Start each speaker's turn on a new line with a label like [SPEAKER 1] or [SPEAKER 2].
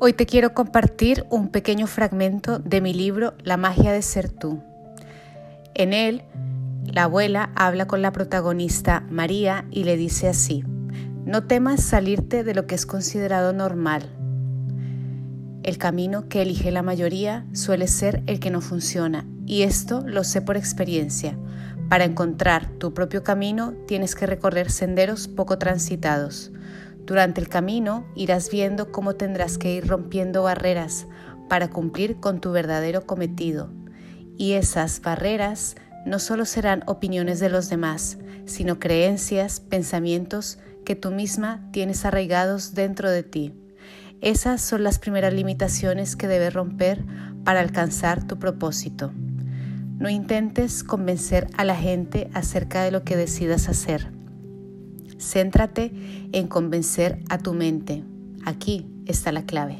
[SPEAKER 1] Hoy te quiero compartir un pequeño fragmento de mi libro La magia de ser tú. En él, la abuela habla con la protagonista María y le dice así, no temas salirte de lo que es considerado normal. El camino que elige la mayoría suele ser el que no funciona y esto lo sé por experiencia. Para encontrar tu propio camino tienes que recorrer senderos poco transitados. Durante el camino irás viendo cómo tendrás que ir rompiendo barreras para cumplir con tu verdadero cometido. Y esas barreras no solo serán opiniones de los demás, sino creencias, pensamientos que tú misma tienes arraigados dentro de ti. Esas son las primeras limitaciones que debes romper para alcanzar tu propósito. No intentes convencer a la gente acerca de lo que decidas hacer. Céntrate en convencer a tu mente. Aquí está la clave.